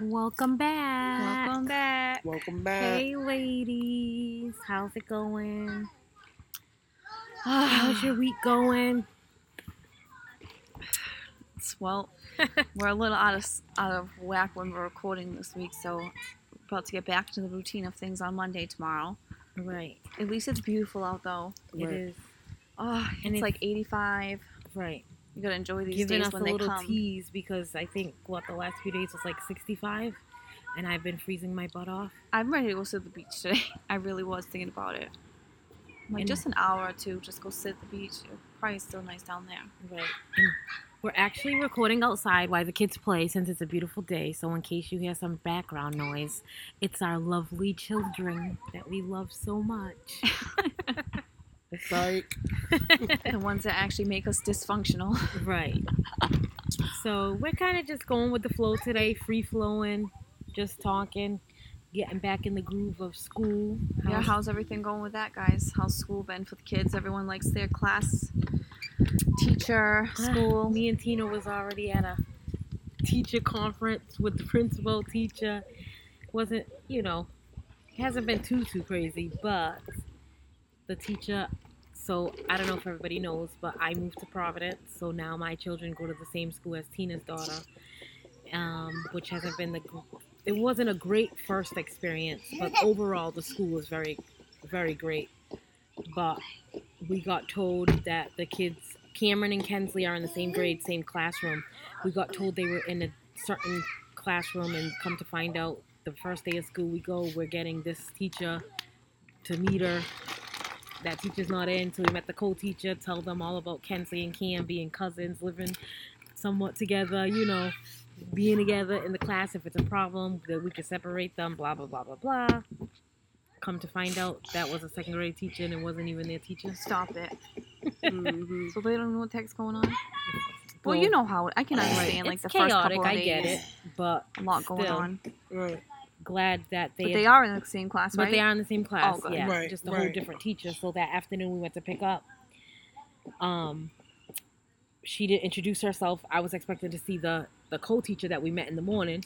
Welcome back. Welcome back. Welcome back. Hey, ladies. How's it going? How's your week going? well, we're a little out of out of whack when we're recording this week, so we're about to get back to the routine of things on Monday tomorrow. Right. At least it's beautiful out though. It Right. is. Oh, And it's it's- like 85. Right. You gotta enjoy these Giving days us when a they little come. tease because I think, what, the last few days was like 65 and I've been freezing my butt off. I'm ready to go sit at the beach today. I really was thinking about it. Like And- just an hour or two, just go sit at the beach. It's probably still nice down there. Right. And we're actually recording outside while the kids play since it's a beautiful day. So, in case you hear some background noise, it's our lovely children that we love so much. Psych. the ones that actually make us dysfunctional. Right. So we're kind of just going with the flow today, free flowing, just talking, getting back in the groove of school. Yeah, How's- how's everything going with that, guys? How's school been for the kids? Everyone likes their class, teacher, ah, school. Me and Tina was already at a teacher conference with the principal teacher. Wasn't you know, hasn't been too too crazy, but the teacher. So I don't know if everybody knows, but I moved to Providence, so now my children go to the same school as Tina's daughter, um, which hasn't been the. It wasn't a great first experience, but overall the school was very, very great. But we got told that the kids, Cameron and Kensley, are in the same grade, same classroom. We got told they were in a certain classroom, and come to find out, the first day of school we go, we're getting this teacher to meet her. That teacher's not in, so we met the co-teacher, tell them all about Kensley and Cam being cousins, living somewhat together, you know, being together in the class. If it's a problem, that we could separate them, blah blah blah blah blah. Come to find out, that was a second grade teacher, and it wasn't even their teacher. Stop it. Mhm. So they don't know what the heck's going on. Well, you know how I can understand like it's the first chaotic. couple of I days. get it, but A lot going still, on, Right. Glad that they. but had- they are in the same class, But right? they are in the same class. Oh, good. Yeah, Right, just a whole different teacher. So that afternoon we went to pick up. Um, she didn't introduce herself. I was expecting to see the the co-teacher that we met in the morning.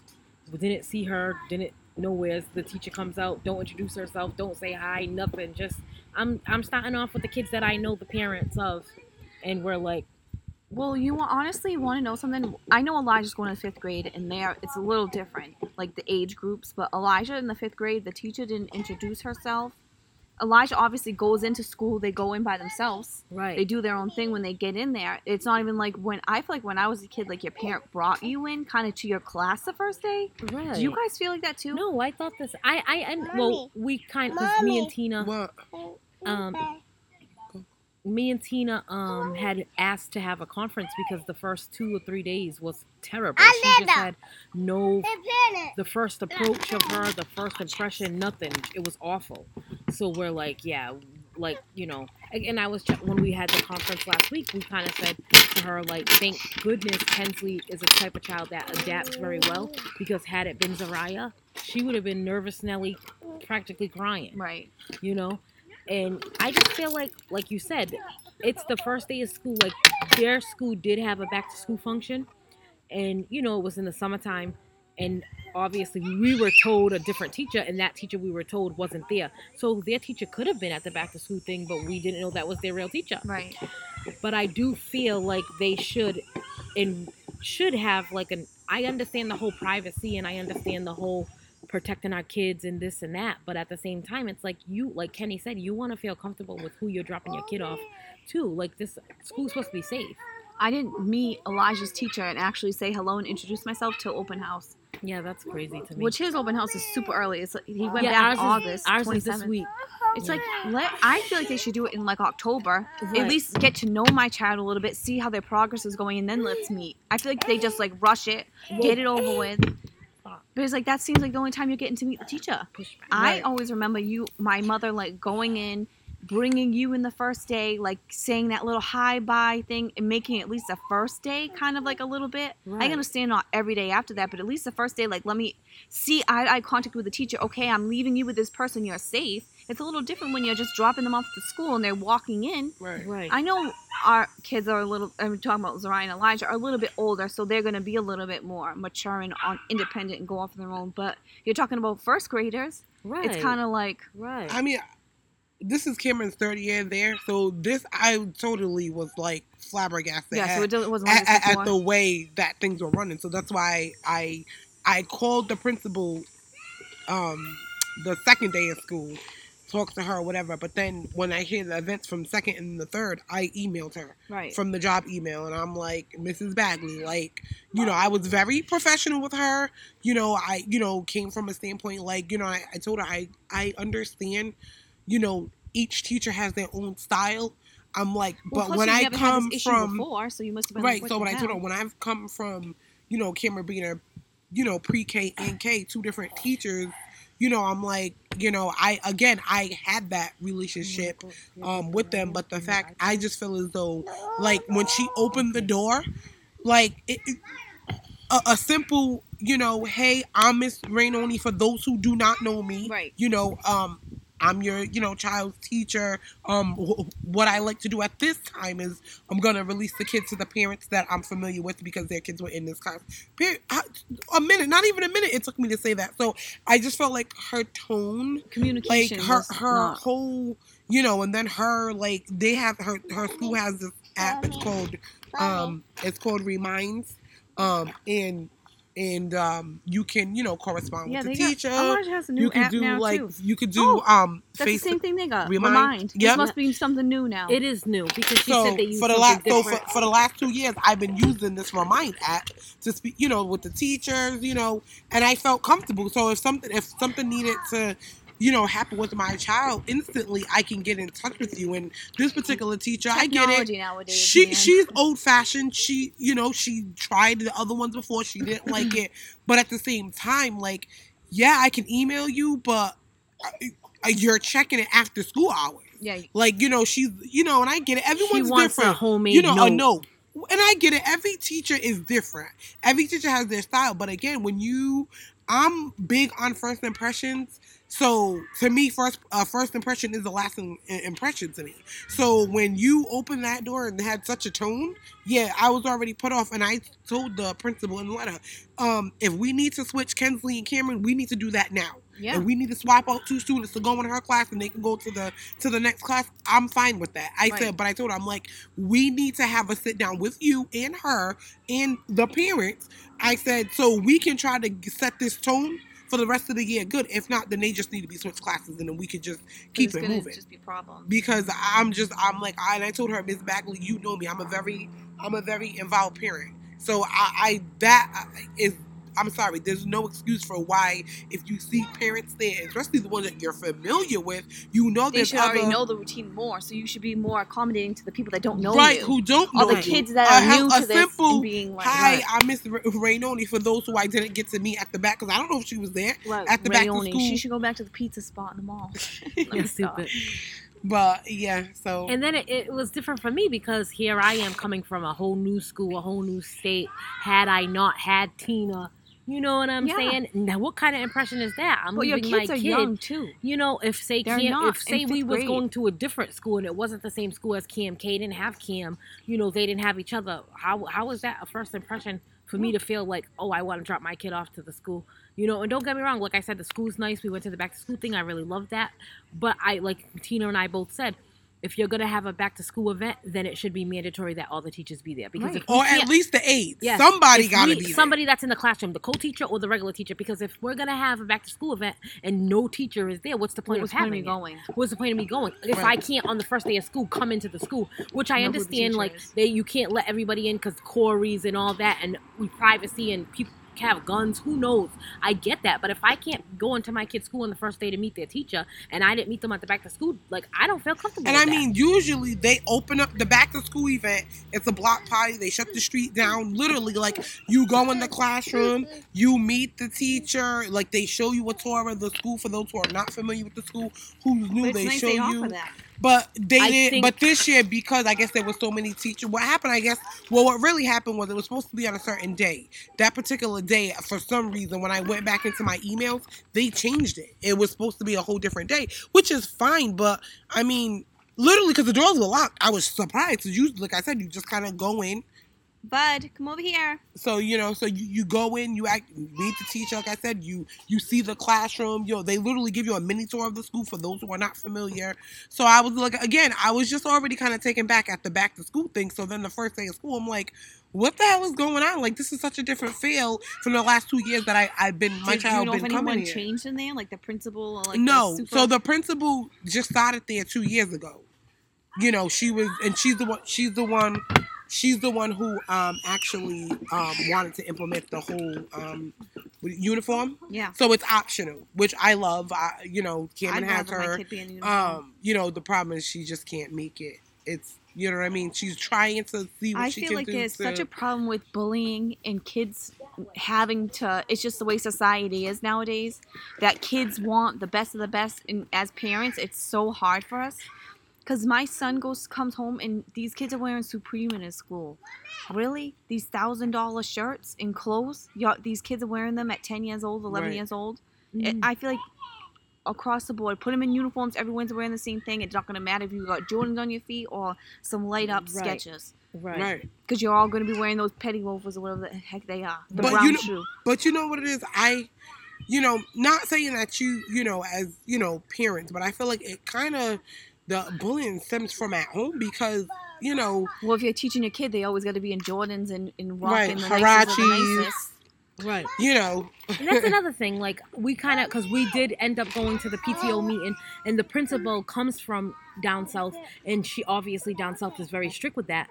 We didn't see her. Didn't know where the teacher comes out. Don't introduce herself. Don't say hi. Nothing. Just I'm I'm starting off with the kids that I know the parents of, and we're like, Well, you wa- honestly want to know something? I know Elijah's going to fifth grade, and there it's a little different, like the age groups. But Elijah in the fifth grade, the teacher didn't introduce herself. Elijah obviously goes into school; they go in by themselves. right. They do their own thing when they get in there. It's not even like when I feel like when I was a kid, like your parent brought you in, kind of to your class the first day. right. Do you guys feel like that too? No, I thought this. I I and well, we kind of me and Tina. What? um me and Tina um had asked to have a conference because the first two or three days was terrible. She just had no the first approach of her, the first impression, nothing. It was awful. So we're like, yeah, like you know. And I was when we had the conference last week, we kind of said to her like, thank goodness Kensley is a type of child that adapts very well because had it been Zariah, she would have been nervous Nelly, practically crying Right. you know and i just feel like like you said it's the first day of school like their school did have a back to school function and you know it was in the summertime and obviously we were told a different teacher and that teacher we were told wasn't there so their teacher could have been at the back to school thing but we didn't know that was their real teacher Right. but I do feel like they should and should have like an I understand the whole privacy and I understand the whole protecting our kids and this and that but at the same time it's like you like Kenny said you want to feel comfortable with who you're dropping your kid off to like this school's supposed to be safe I didn't meet Elijah's teacher and actually say hello and introduce myself till open house, yeah that's crazy to me which his open house is super early. It's like, he went yeah back in is, August. ours is this week It's like let I feel like they should do it in like October. Right. At least get to know my child a little bit, see how their progress is going, and then let's meet. I feel like they just like rush it, get it over with. But it's like that seems like the only time you're getting to meet the teacher. I Right. always remember you, my mother, like going in, bringing you in the first day, like saying that little hi bye thing, and making at least the first day kind of like a little bit. I Right. understand not every day after that, but at least the first day, like let me see eye eye contact with the teacher. Okay, I'm leaving you with this person. You're safe. It's a little different when you're just dropping them off at the school and they're walking in. Right. Right. I know our kids are a little. I'm talking about Zariah and Elijah are a little bit older, so they're going to be a little bit more mature and on, independent and go off on their own. But you're talking about first graders. right. It's kind of like right. I mean, this is Cameron's third year there, so this I totally was like flabbergasted yeah. at, So it wasn't like at, at- at the way that things were running. So that's why I I called the principal um the second day of school, talked to her or whatever. But then when I hear the events from second and the third, I emailed her right. from the job email and I'm like, Mrs. Bagley, like, you know, I was very professional with her. You know, I, you know, came from a standpoint like, you know, I, I told her I, I understand, you know, each teacher has their own style. I'm like, Well, but when I come from before, so you must have been right, like, so when I told her when I've come from, you know, Cameron being a, you know, pre-K and K, two different teachers, you know, I'm like, you know, I again I had that relationship um with them, but the fact I just feel as though like when she opened the door, like it, it- a, a simple, you know, hey, I'm Miss Rainoni for those who do not know me, Right. You know, um, I'm your, you know, child's teacher. Um, wh- what I like to do at this time is I'm gonna release the kids to the parents that I'm familiar with because their kids were in this class. A minute, not even a minute. It took me to say that. So I just felt like her tone communication, like her her not- whole you know and then her like they have her her school has this app it's called um it's called reminds um and and um you can you know correspond yeah, with they the got, teacher Elijah has a new you can app do now like too. you could do Oh, um That's face the same thing they got. Remind. Remind. Yep. This must be something new now. It is new because she so said they use for the something last so for, for the last two years I've been using this remind app to speak you know with the teachers you know and I felt comfortable so if something if something needed to you know happen with my child instantly I can get in touch with you and this particular teacher I get it Technology nowadays. she man. she's old fashioned. She you know she tried the other ones before. She didn't like it, but at the same time, like yeah, I can email you, but uh, you're checking it after school hours. yeah. Like you know she's you know, and I get it. she Everyone's different. homemade You know note. a note. And I get it. Every teacher is different. Every teacher has their style. But again, when you, I'm big on first impressions. So to me, first uh, first impression is the last im- impression to me. So when you opened that door and had such a tone, yeah, I was already put off. And I told the principal in the letter, um, if we need to switch Kensley and Cameron, we need to do that now. Yeah. If we need to swap out two students to go in her class and they can go to the to the next class, I'm fine with that. I Right. said, but I told her, I'm like, we need to have a sit down with you and her and the parents. I said, so we can try to set this tone for the rest of the year. Good. If not, then they just need to be switched classes and then we could just keep it moving. Just be problems. Because I'm just I'm like I, and I told her, Miss Bagley, you know me. I'm a very I'm a very involved parent. So I, I that is I'm sorry. There's no excuse for why if you see parents there, especially the ones that you're familiar with, you know they there's should other already know the routine more, so you should be more accommodating to the people that don't know right you. who don't All know the you. kids that A are new a to this simple, and being like, Hi, right, I'm Miss Ra- Rainoni. For those who I didn't get to meet at the back, because I don't know if she was there. right, at the back to Rayoni. school- She should go back to the pizza spot in the mall. Let You're stupid. But yeah, so And then it, it was different for me because here I am coming from a whole new school, a whole new state. Had I not had Tina, you know what I'm Yeah. saying? Now, what kind of impression is that? I'm But leaving kids my are kid. young too. You know, if say They're Cam, not if say we was grade. going to a different school and it wasn't the same school as Cam, K didn't have Cam. You know, they didn't have each other. How how is that a first impression for me to feel like, oh, I want to drop my kid off to the school? You know, and don't get me wrong. Like I said, the school's nice. We went to the back to school thing. I really loved that. But I like Tina and I both said. If you're gonna have a back to school event, then it should be mandatory that all the teachers be there because Right. if or at least the aides. Yes. Somebody gotta we- be there. somebody that's in the classroom, the co-teacher or the regular teacher. Because if we're gonna have a back to school event and no teacher is there, what's the point was of the point of having me it? going? What's the point of me going? If I can't on the first day of school come into the school, which I Know understand, like they you can't let everybody in because CORI's and all that, and we privacy and people have guns. Who knows? I get that, but if I can't go into my kid's school on the first day to meet their teacher, and I didn't meet them at the back to school, like I don't feel comfortable. And with I that. mean, usually they open up the back to school event. It's a block party. They shut the street down. Literally, like you go in the classroom, you meet the teacher. Like they show you a tour of the school for those who are not familiar with the school. Who's new? It's They nice show they you. offer that. But they I didn't. think- but this year, because I guess there were so many teachers, what happened? I guess. Well, what really happened was it was supposed to be on a certain day. That particular day, for some reason, when I went back into my emails, they changed it. It was supposed to be a whole different day, which is fine. But I mean, literally, because the doors were locked, I was surprised. Cause you, like I said, you just kind of go in. Bud, come over here. So you know, so you, you go in, you act, meet the teacher. Like I said, you you see the classroom. You know, they literally give you a mini tour of the school for those who are not familiar. So I was like, again, I was just already kind of taken back at the back to school thing. So then the first day of school, I'm like, what the hell is going on? Like this is such a different feel from the last two years that I I've been my Did you child know if anyone coming changed in there, like the principal or like no, The super... so the principal just started there two years ago. You know, she was, and she's the one. She's the one. She's the one who um actually um wanted to implement the whole um uniform. yeah. So it's optional, which I love. I, you know, Cameron has her. kid be uniform. Um, you know, the problem is she just can't make it. It's you know what I mean. She's trying to see what I she feel can like do. there's to, such a problem with bullying and kids having to. It's just the way society is nowadays. That kids want the best of the best, and as parents, it's so hard for us. Cause my son goes comes home and these kids are wearing Supreme in his school. Really, these thousand dollar shirts and clothes? Y'all, these kids are wearing them at ten years old, eleven Right. years old. Mm-hmm. It, I feel like across the board, put them in uniforms. Everyone's wearing the same thing. It's not gonna matter if you got Jordans on your feet or some light up Right. Skechers right. right. because you're all going to be wearing those petty loafers or whatever the heck they are. The But brown you know- shoe. But you know what it is? I, you know, not saying that you, you know, as, you know, parents, but I feel like it kind of, the bullying stems from at home because, you know, Well, if you're teaching your kid, they always got to be in Jordans and, and Right, rocking the nicest the nicest. Right. you know, And that's another thing. Like we kind of, because we did end up going to the PTO meeting, and the principal comes from down south, and she obviously down south is very strict with that.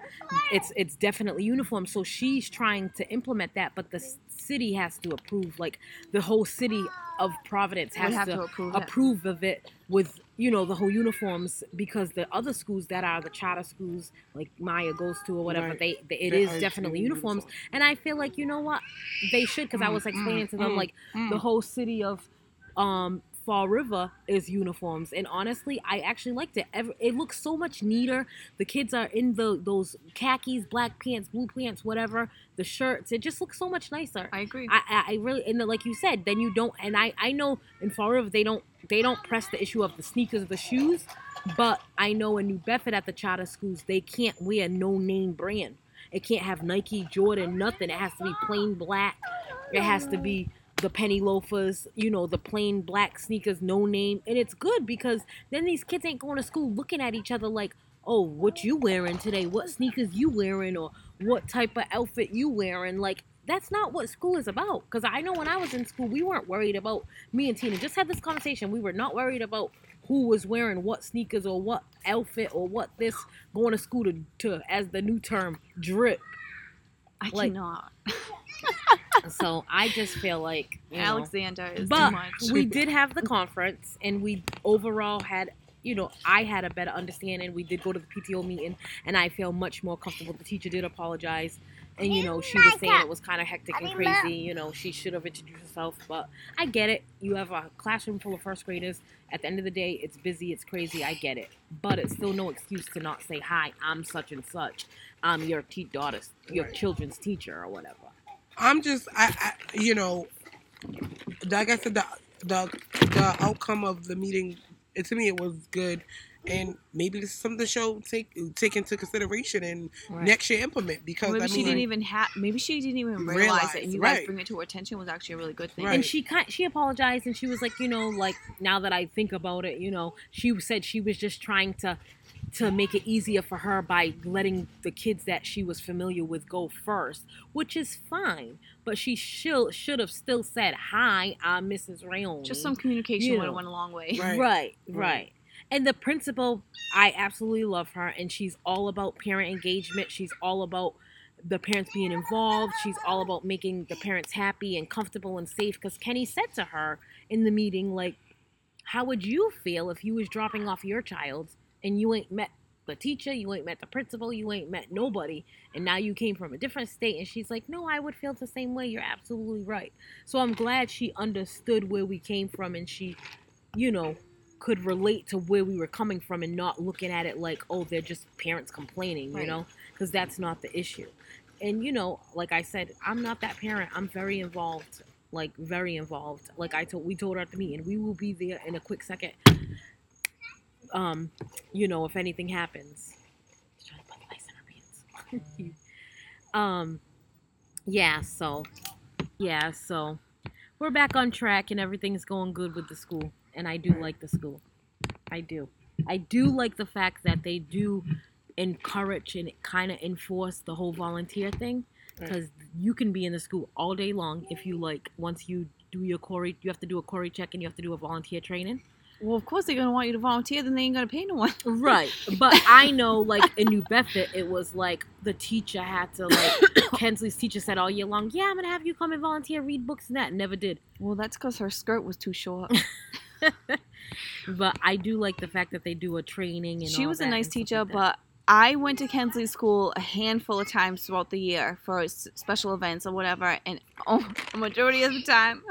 It's it's definitely uniform, so she's trying to implement that, but the city has to approve. Like the whole city of Providence has to, to approve approve of it with you know the whole uniforms because the other schools that are the charter schools like Maya goes to or whatever Right. they, they it They is definitely uniforms uniforms. and I feel like you know what they should because I mm, was mm, explaining to them mm, like the whole city of um Fall River is uniforms and honestly I actually liked it Ever, it looks so much neater the kids are in the those khakis black pants blue pants whatever the shirts it just looks so much nicer I agree. I, I, I really and like you said, then you don't and I I know in Fall River they don't they don't press the issue of the sneakers the shoes, but I know in New Bedford at the charter schools they can't wear no name brand. It can't have Nike, Jordan, nothing. It has to be plain black. It has to be the penny loafers, you know, the plain black sneakers, no name. And it's good because then these kids ain't going to school looking at each other like, oh, what you wearing today? What sneakers you wearing? Or what type of outfit you wearing? Like, that's not what school is about. Because I know when I was in school, we weren't worried about, me and Tina just had this conversation. We were not worried about who was wearing what sneakers or what outfit or what this going to school to, to as the new term, drip. I like- cannot. So I just feel like, you know, Alexander is but too much. we did have the conference and we overall had you know i had a better understanding. We did go to the pto meeting and i feel much more comfortable. The teacher did apologize and you know she was saying it was kind of hectic and crazy you know she should have introduced herself but i get it. You have a classroom full of first graders. At the end of the day it's busy it's crazy i get it. But it's still no excuse to not say hi i'm such and such. I'm your te- daughter's your children's teacher or whatever I'm just, I, I, you know, like I said, the the the outcome of the meeting, it, to me, it was good, and maybe this is something the show take take into consideration and Right. next year implement because maybe I she didn't even have. Maybe she didn't even realize, Realize, it, and you guys bring it to her attention was actually a really good thing. Right. And she kind she apologized and she was like, you know, like now that I think about it, you know, she said she was just trying to to make it easier for her by letting the kids that she was familiar with go first, which is fine. But she should should have still said, "Hi, I'm Mrs. Rayon." Just some communication You would have went a long way. Right. Right, right, Right. And the principal, I absolutely love her, and she's all about parent engagement. She's all about the parents being involved. She's all about making the parents happy and comfortable and safe. Because Kenny said to her in the meeting, like, "How would you feel if you was dropping off your child and you ain't met the teacher, you ain't met the principal, you ain't met nobody, and now you came from a different state?" And she's like, "No, I would feel the same way. You're absolutely right." So I'm glad she understood where we came from, and she, you know, could relate to where we were coming from and not looking at it like, oh, they're just parents complaining, you know, because that's not the issue. And you know, like I said, I'm not that parent. I'm very involved, like very involved. Like I told, we told her at the meeting, we will be there in a quick second. Um, you know, if anything happens. She's trying to put ice in her pants. um, yeah. So, yeah. So, we're back on track and everything's going good with the school. And I do like the school. I do. I do like the fact that they do encourage and kind of enforce the whole volunteer thing because you can be in the school all day long if you like once you do your CORI you have to do a CORI check and you have to do a volunteer training Well, of course they're gonna want you to volunteer. Then they ain't gonna pay no one. right but I know like in New Bedford it was like the teacher had to like Kensley's teacher said all year long yeah I'm gonna have you come and volunteer read books and that never did Well, that's because her skirt was too short. but I do like the fact that they do a training and she was a nice teacher, like but I went to Kensley School a handful of times throughout the year for special events or whatever, and oh, a majority of the time,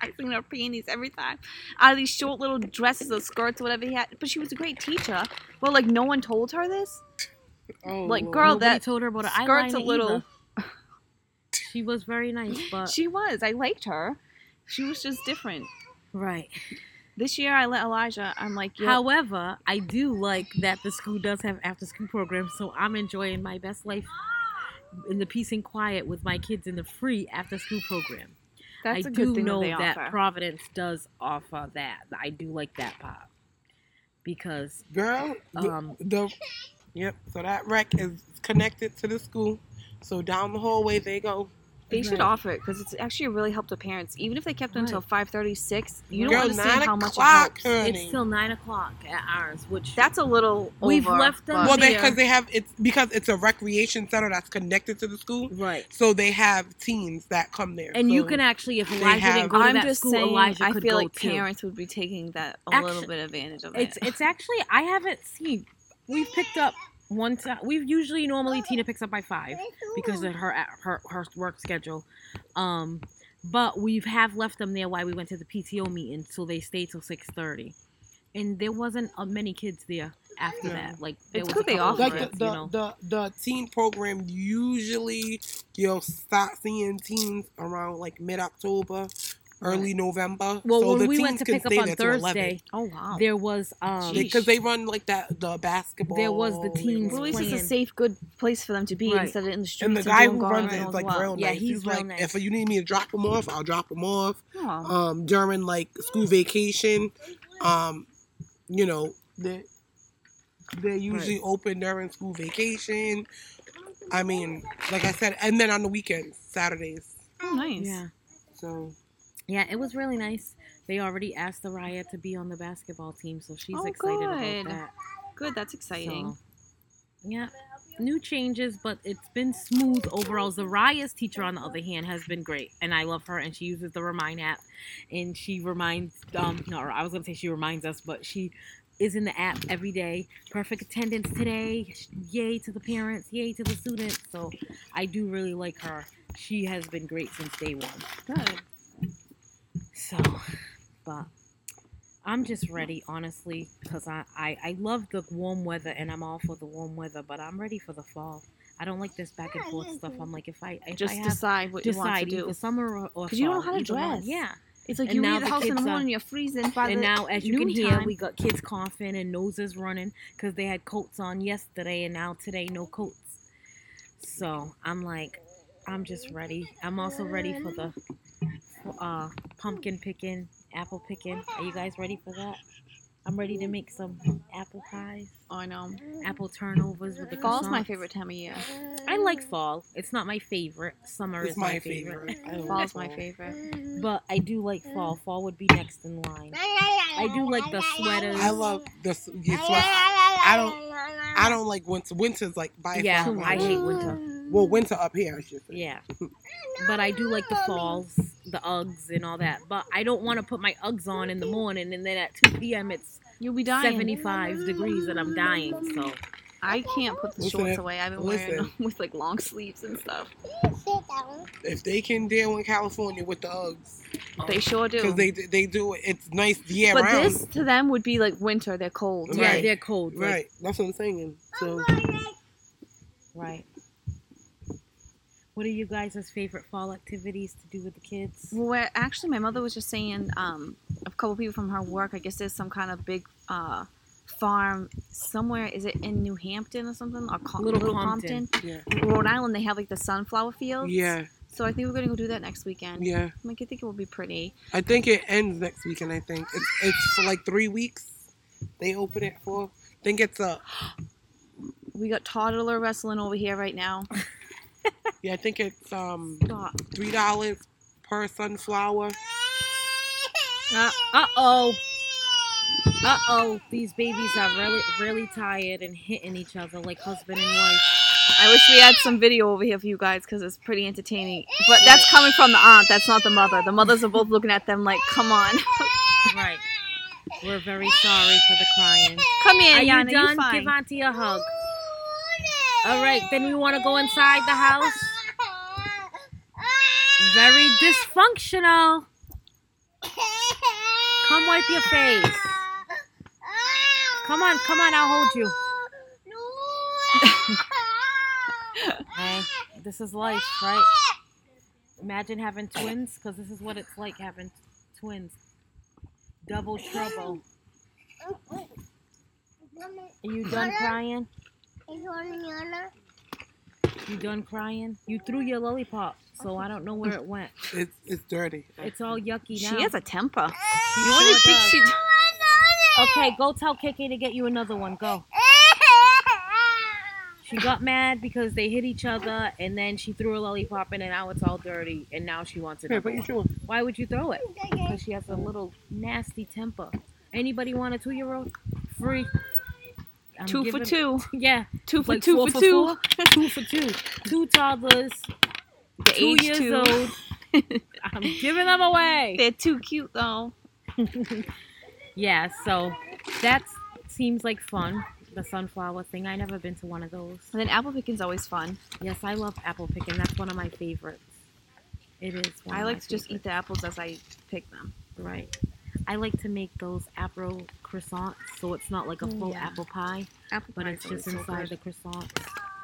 I seen her panties every time out of these short little dresses or skirts or whatever he had. But she was a great teacher. Well, like no one told her this. Oh, Like, girl, Nobody that told her about an skirt's a little- she was very nice but She was. I liked her. She was just different. right This year, I let Elijah. I'm like, yep. However, I do like that the school does have after school programs, so I'm enjoying my best life in the peace and quiet with my kids in the free after school program. That's I a do good thing know that they that offer. Providence does offer that. I do like that pop because girl. um the yep. So that rec is connected to the school. So down the hallway they go. They should Right. offer it because it's actually really helped the parents. Even if they kept it until Right. five thirty six, you don't Girl, understand nine how much it helps. honey. it's still nine o'clock at ours, which That's a little. We've over, left them well, because they have it's because it's a recreation center that's connected to the school. right. So they have teens that come there. And you can actually, if they Elijah have- didn't go to I'm that just school, saying. Elijah I feel go like too. parents would be taking that a Actu- little bit advantage of It's it. it's actually I haven't seen. We've picked up one time. We've usually normally Tina picks up by five because of her her her work schedule. Um, but we've have left them there while we went to the PTO meeting, so they stayed till six thirty, and there wasn't uh, many kids there after Yeah. that. Like there It's was good a they couple of like offer the, the, you know. the the teen program usually you'll start seeing teens around like mid October, early November. Well, so when the we went to pick up on there till 11. Thursday, oh wow. there was um because they run like that the basketball. There was the they teens well, run- at least it's a safe, good place for them to be Right. instead of in the streets and the guy doing who guards runs and it all the like while. real Yeah, nice. he's He's, real like, nice. if you need me to drop him off, I'll drop him off. Oh. Um, during like school vacation, um, you know, they they're usually open during school vacation. I mean, like I said, and then on the weekends, Saturdays. Oh, nice. yeah. So Yeah, it was really nice. They already asked Araya to be on the basketball team, so she's Oh, excited good. about that. Good. That's exciting. So, yeah, new changes, but it's been smooth overall. Zariah's teacher, on the other hand, has been great, and I love her. And she uses the Remind app, and she reminds um no, I was gonna say she reminds us, but she is in the app every day. Perfect attendance today. Yay to the parents. Yay to the students. So I do really like her. She has been great since day one. Good. So, but I'm just ready, honestly, because I, I, I love the warm weather and I'm all for the warm weather, but I'm ready for the fall. I don't like this back and forth stuff. I'm like, if I, if Just I have decide what you want to do. either summer or, or 'Cause you don't know how to either one. dress. Yeah. It's like And you now leave the the house in the kids are- morning, you're freezing. By And the now, as you can hear, noontime- we got kids coughing and noses running because they had coats on yesterday and now today no coats. So I'm like, I'm just ready. I'm also ready for the uh, pumpkin picking, apple picking. Are you guys ready for that? I'm ready to make some apple pies, Oh, I know. apple turnovers with the Fall's my favorite time of year. I like fall. It's not my favorite. Summer it's is my, my favorite. favorite. I love Fall's my favorite. But I do like fall. Fall would be next in line. I do like the sweaters. I love the s- yeah, sweat. I don't. I don't like winter. Winter's like by Yeah, far my I hate winter. Well, winter up here, I should say. Yeah. But I do like the falls, the Uggs and all that. But I don't want to put my Uggs on in the morning and then at 2 p.m. it's You'll be dying. 75 degrees and I'm dying. So I can't put the Listen, shorts away. I've been wearing them with like long sleeves and stuff. If they can deal in California with the Uggs, They sure do. because they they do it. It's nice year but round. this to them would be like winter. They're cold. Yeah, they're cold. like- right, that's what I'm saying. So Right. What are you guys' favorite fall activities to do with the kids? Well, actually, my mother was just saying um, a couple people from her work. I guess there's some kind of big uh, farm somewhere. Is it in New Hampton or something? Or Com- Little Little, Compton. Compton. yeah, Rhode Island. They have like the sunflower fields. yeah, So I think we're gonna go do that next weekend. yeah. Like I think it will be pretty. I think it ends next weekend. I think it's it's for like three weeks. They open it for. I think it's a. We got toddler wrestling over here right now. Yeah, I think it's um three dollars per sunflower. Uh oh. Uh oh. These babies are really, really tired and hitting each other like husband and wife. I wish we had some video over here for you guys because it's pretty entertaining. But that's coming from the aunt. That's not the mother. The mothers are both looking at them like, "Come on, Right. We're very sorry for the crying. come here, Are you done? You fine." Give Auntie a hug. All right, then we want to go inside the house. Very dysfunctional. Come wipe your face. Come on, come on, I'll hold you. Hey, uh, this is life, right? Imagine having twins, because this is what it's like having twins. Double trouble. Are you done crying? You done crying? You threw your lollipop, so I don't know where it went. It's it's dirty. It's all yucky now. She has a temper. She You sure think she? Okay, go tell KK to get you another one. Go. She got mad because they hit each other, and then she threw a lollipop, in, and now it's all dirty, and now she wants it. Here, put your shoe on. Why would you throw it? Because she has a little nasty temper. Anybody want a two-year-old? Free. I'm Two for two. Yeah, Two for like two for two. two for two. Two toddlers, The two years two. old. I'm giving them away. They're too cute though. yeah, so that seems like fun. The sunflower thing. I never been to one of those. And then apple picking's always fun. Yes, I love apple picking. That's one of my favorites. It is. I like to just eat the apples as I pick them. Right. I like to make those apple croissants, so it's not like a full yeah. apple pie, Apple but pie it's just always so inside the croissant.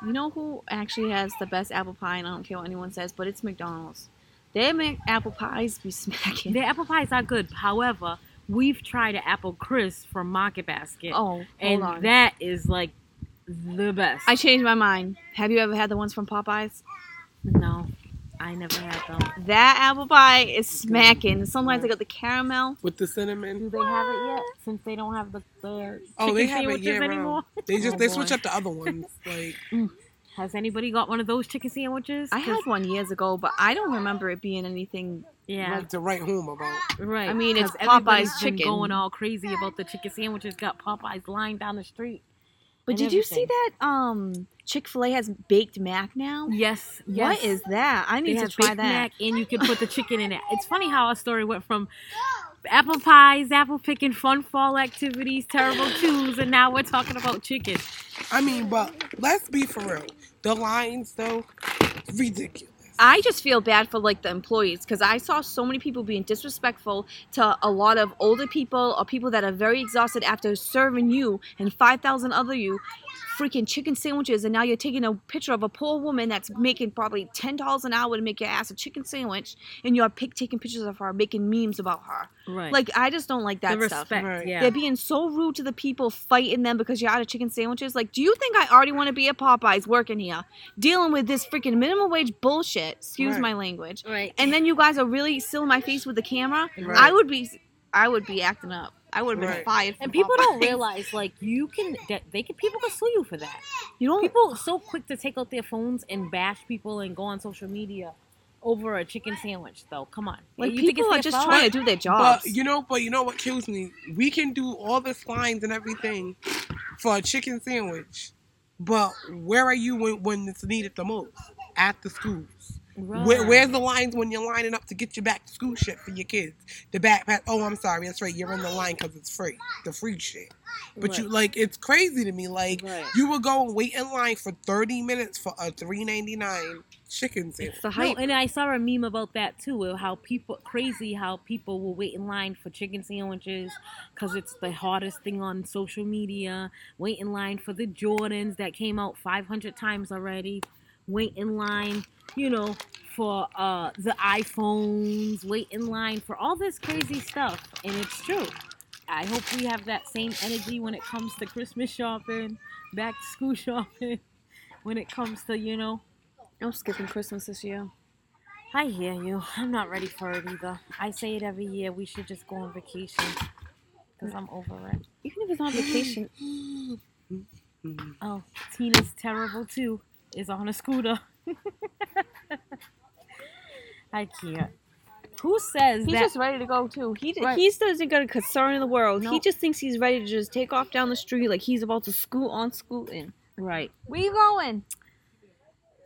You know who actually has the best apple pie, and I don't care what anyone says, but it's McDonald's. Their Mc- apple pies be smacking. The apple pies are good. However, we've tried an apple crisp from Market Basket, oh, and on. that is like the best. I changed my mind. Have you ever had the ones from Popeyes? no, I never had them. That apple pie is smacking. Sometimes I got the caramel. with the cinnamon. Do they have it yet? Since they don't have the, the Oh, they have it sandwiches anymore. They just Oh, they boy. switch up the other ones. Like Has anybody got one of those chicken sandwiches? I had one years ago, but I don't remember it being anything. Yeah, like to write home about. right. I mean, it's Popeye's chicken. going all crazy about the chicken sandwiches. Got Popeyes lying down the street. But did you see that? Um, Chick Fil A has baked mac now. Yes. yes. What is that? I They need to have try Big that. Mac, and you can put the chicken in it. It's funny how our story went from apple pies, apple picking, fun fall activities, terrible twos, and now we're talking about chicken. I mean, but let's be for real. The lines though, ridiculous. I just feel bad for like the employees because I saw so many people being disrespectful to a lot of older people or people that are very exhausted after serving you and 5,000 other you freaking chicken sandwiches and now you're taking a picture of a poor woman that's making probably $10 an hour to make your ass a chicken sandwich and you're pic- taking pictures of her making memes about her. Right. Like I just don't like that the stuff. respect. Right. Yeah. They're being so rude to the people fighting them because you're out of chicken sandwiches. Like, do you think I already want to be at Popeyes working here, dealing with this freaking minimum wage bullshit? Excuse Right. my language. right. And then you guys are really still in my face with the camera. Right. I would be, I would be acting up. I would have been Right. fired. And from people don't realize, like, you can, that they can, people can sue you for that. You don't. People are so quick to take out their phones and bash people and go on social media over a chicken sandwich, though. Come on. like You think people it's are just fault? trying to do their jobs. But you know, but you know what kills me? We can do all the lines and everything for a chicken sandwich, but where are you when, when it's needed the most? At the schools. Where, where's the lines when you're lining up to get your back to school shit for your kids? The backpack. Oh, I'm sorry. That's right. You're in the line because it's free. The free shit. But you like it's crazy to me. Like Right. you would go and wait in line for 30 minutes for a 3.99 chicken sandwich. It's the No, and I saw a meme about that too. of How people crazy how people will wait in line for chicken sandwiches because it's the hottest thing on social media. Wait in line for the Jordans that came out 500 times already. Wait in line, you know, for uh, the iPhones. Wait in line for all this crazy stuff, and it's true. I hope we have that same energy when it comes to Christmas shopping, back to school shopping. When it comes to you know I'm skipping Christmas this year. I hear you. I'm not ready for it either. I say it every year. We should just go on vacation because I'm over it. Even if it's on vacation, Oh, Tina's terrible too. Is on a scooter. I can't. Who says he's that? just ready to go too. He Right. he doesn't got a concern in the world. No. He just thinks he's ready to just take off down the street like he's about to scoot on scooting. right. Where you going?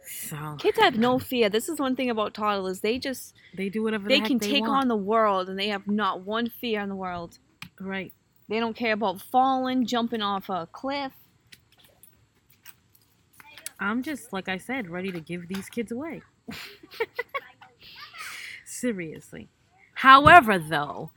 So Kids have no fear. This is one thing about toddlers. They just they do whatever they the heck can they take want. on the world and they have not one fear in the world. Right. They don't care about falling, jumping off a cliff. I'm just like I said, ready to give these kids away. Seriously. However, though,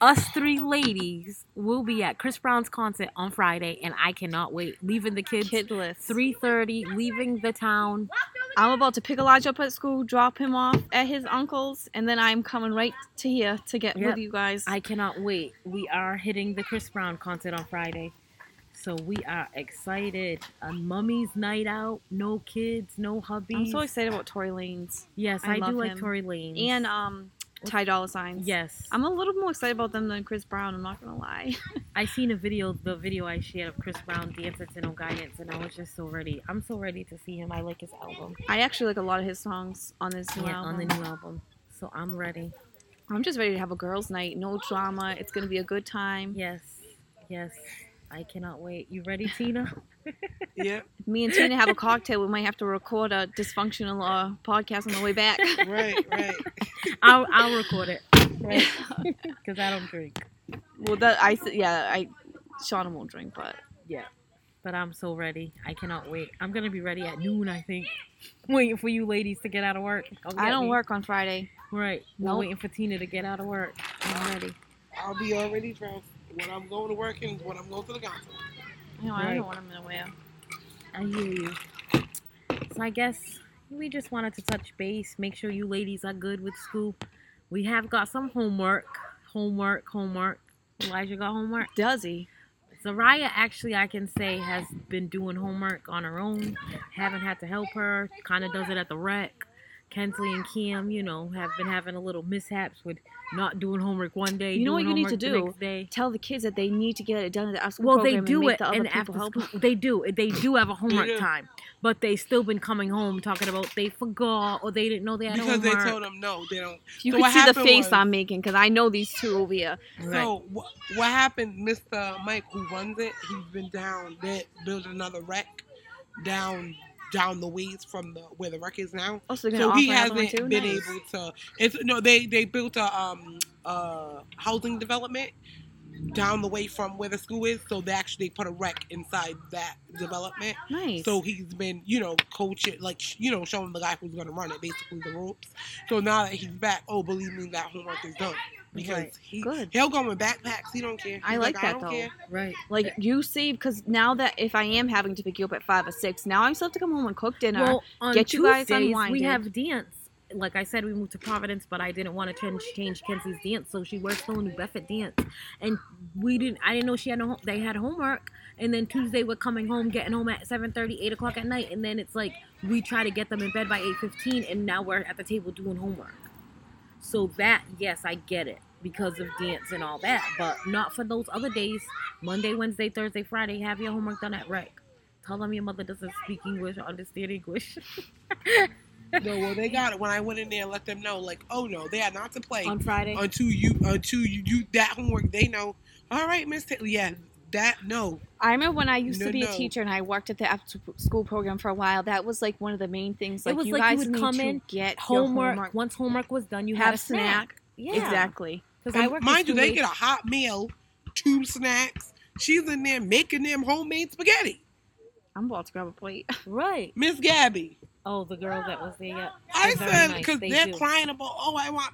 us three ladies will be at Chris Brown's concert on Friday, and I cannot wait. Leaving the kids Kidless. three thirty, leaving the town. I'm about to pick Elijah up at school, drop him off at his uncle's, and then I'm coming right to here to get Yep. with you guys. I cannot wait. We are hitting the Chris Brown concert on Friday. So we are excited. A mummy's night out, no kids, no hubby. I'm so excited about Tory Lanez Yes, I I, do like him. Tory Lane. and um Ty Dolla Signs. yes, I'm a little more excited about them than Chris Brown. I'm not gonna lie. I seen a video, the video I shared of Chris Brown dancing to No Guidance, and I was just so ready. I'm so ready to see him. I like his album. I actually like a lot of his songs on this new Yeah, album. on the new album. So I'm ready. I'm just ready to have a girls' night. No drama. It's gonna be a good time. Yes, yes. I cannot wait. You ready, Tina? Yep. If me and Tina have a cocktail. We might have to record a dysfunctional uh, podcast on the way back. Right, right. I'll I'll record it. Right? Because I don't drink. well, that I s- yeah I Shauna won't drink, but Yeah. But I'm so ready. I cannot wait. I'm gonna be ready at noon, I think. Waiting for you ladies to get out of work. I don't me. work on Friday. Right. We're waiting for Tina to get out of work. I'm ready. I'll be already dressed when I'm going to work and when I'm going to the concert. You know, I don't Right. know what I'm gonna wear. I hear you. So I guess we just wanted to touch base, make sure you ladies are good with school. We have got some homework, homework, homework. Elijah got homework. Does he? Zariah actually, I can say, has been doing homework on her own. Haven't had to help her. Kind of does it at the rec. Kensley and Kim, you know, have been having a little mishaps with not doing homework one day. You know what you need to do? next. Tell the kids that they need to get it done at the after school Well, they do and it, the and after help. school, they do. They do have a homework do. time, but they still been coming home talking about they forgot or they didn't know they had Because they told them no, they don't. You So can see the face was- I'm making because I know these two over here. Right. So what, what happened, Mr. Mike, who runs it, he's been down. They built another rec down down the ways from the where the rec is now. Oh, so So he offer another one hasn't been Nice. able to. It's no, they they built a um uh housing development down the way from where the school is. So they actually put a rec inside that development. Nice. So he's been, you know, coaching, like, you know, showing the guy who's going to run it, basically the ropes. So now that he's back, oh, believe me, that homework is done. Because Right. he, Good. he'll go in backpacks. He don't care. I He's like I that, don't though. care. right. like you see, because now that if I am having to pick you up at five or six, now I still have to come home and cook dinner. Well, on Get you guys Tuesdays, we have dance. Like I said, we moved to Providence, but I didn't want to change change Kenzie's dance, so she works still in New Bedford dance, and we didn't. I didn't know she had no. They had homework, and then Tuesday we're coming home, getting home at 7:30, 8 o'clock at night, and then it's like we try to get them in bed by eight fifteen, and now we're at the table doing homework. So that yes, I get it because of dance and all that, but not for those other days. Monday, Wednesday, Thursday, Friday. Have your homework done at rec. Tell them your mother doesn't speak English or understand English. No, well, they got it. When I went in there and let them know, like, oh, no, they are not to play on Friday. until you, until you do that homework. They know, all right, Miss Taylor, yeah, that, no. I remember when I used No, to be no. a teacher and I worked at the after school program for a while. That was like one of the main things. Like was you like you would come to in, get homework, homework. Once homework was done, you have had a snack. Yeah, Exactly. Because I And work. mind you, they get a hot meal, two snacks. She's in there making them homemade spaghetti. I'm about to grab a plate. right. Miss Gabby, Oh, the girl that was there. Yeah. I They're said nice. because They they are do. crying about, oh, I want,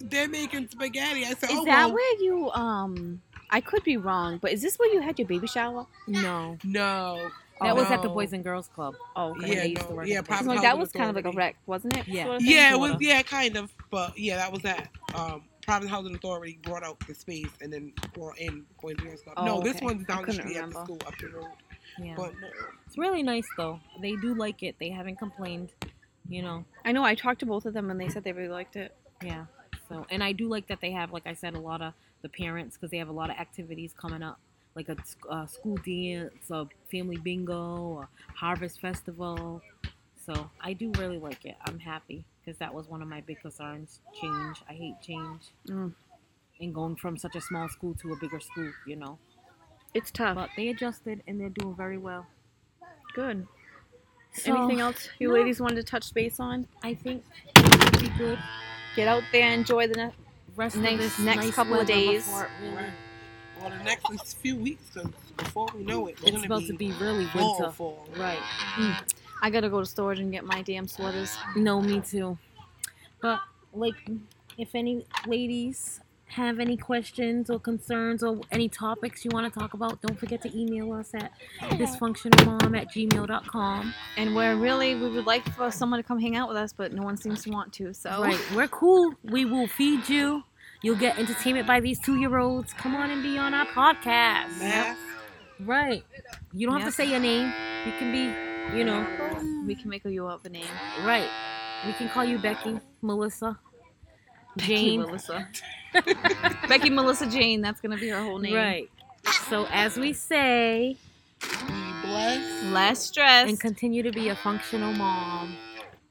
they're making spaghetti. I said, Is oh, that well, where you um? I could be wrong, but is this where you had your baby shower? No, no. that was at the. Boys and Girls Club. Oh, okay. Yeah, they used to no, yeah, at probably Like, that was kind of like a rec, wasn't it? Yeah. Sort of? Yeah, it was. Yeah, kind of. But yeah, that was that. Um, Providence Housing Authority brought out the space and then brought in Boys and Girls Club. Oh, no, this one's down the couldn't street at the school up the road. Yeah. But no. It's really nice though. They do like it. They haven't complained. You know. I know. I talked to both of them, and they said they really liked it. Yeah. So, and I do like that they have, like I said, a lot of the parents because they have a lot of activities coming up, like a school dance, a family bingo, a harvest festival. So I do really like it. I'm happy because that was one of my big concerns. Change. I hate change. Mm. And going from such a small school to a bigger school, you know. It's tough. But they adjusted and they're doing very well. Good. So, Anything else you no. ladies wanted to touch base on? I think it would be good. Get out there, enjoy the. Ne- Rest Next- of this next nice couple of days. before it Well, the next few weeks, before we know it, It's supposed to be to be really fall, winter. fall. Right. Mm. I gotta go to storage and get my damn sweaters. No, me too. But like, if any ladies have any questions or concerns or any topics you want to talk about, don't forget to email us at dysfunctionalmom at gmail.com. And we're really, we would like for someone to come hang out with us, but no one seems to want to. So Right. We're cool. We will feed you. You'll get entertainment by these two year olds. Come on and be on our podcast. Math, Right. You don't have Yes. to say your name. You can be, you know, we can make you up a name. right. We can call you Becky, Melissa, Becky Jane. Melissa. Becky Melissa Jane. That's gonna be her whole name. Right. So as we say, be blessed. Less stress. and continue to be a functional mom.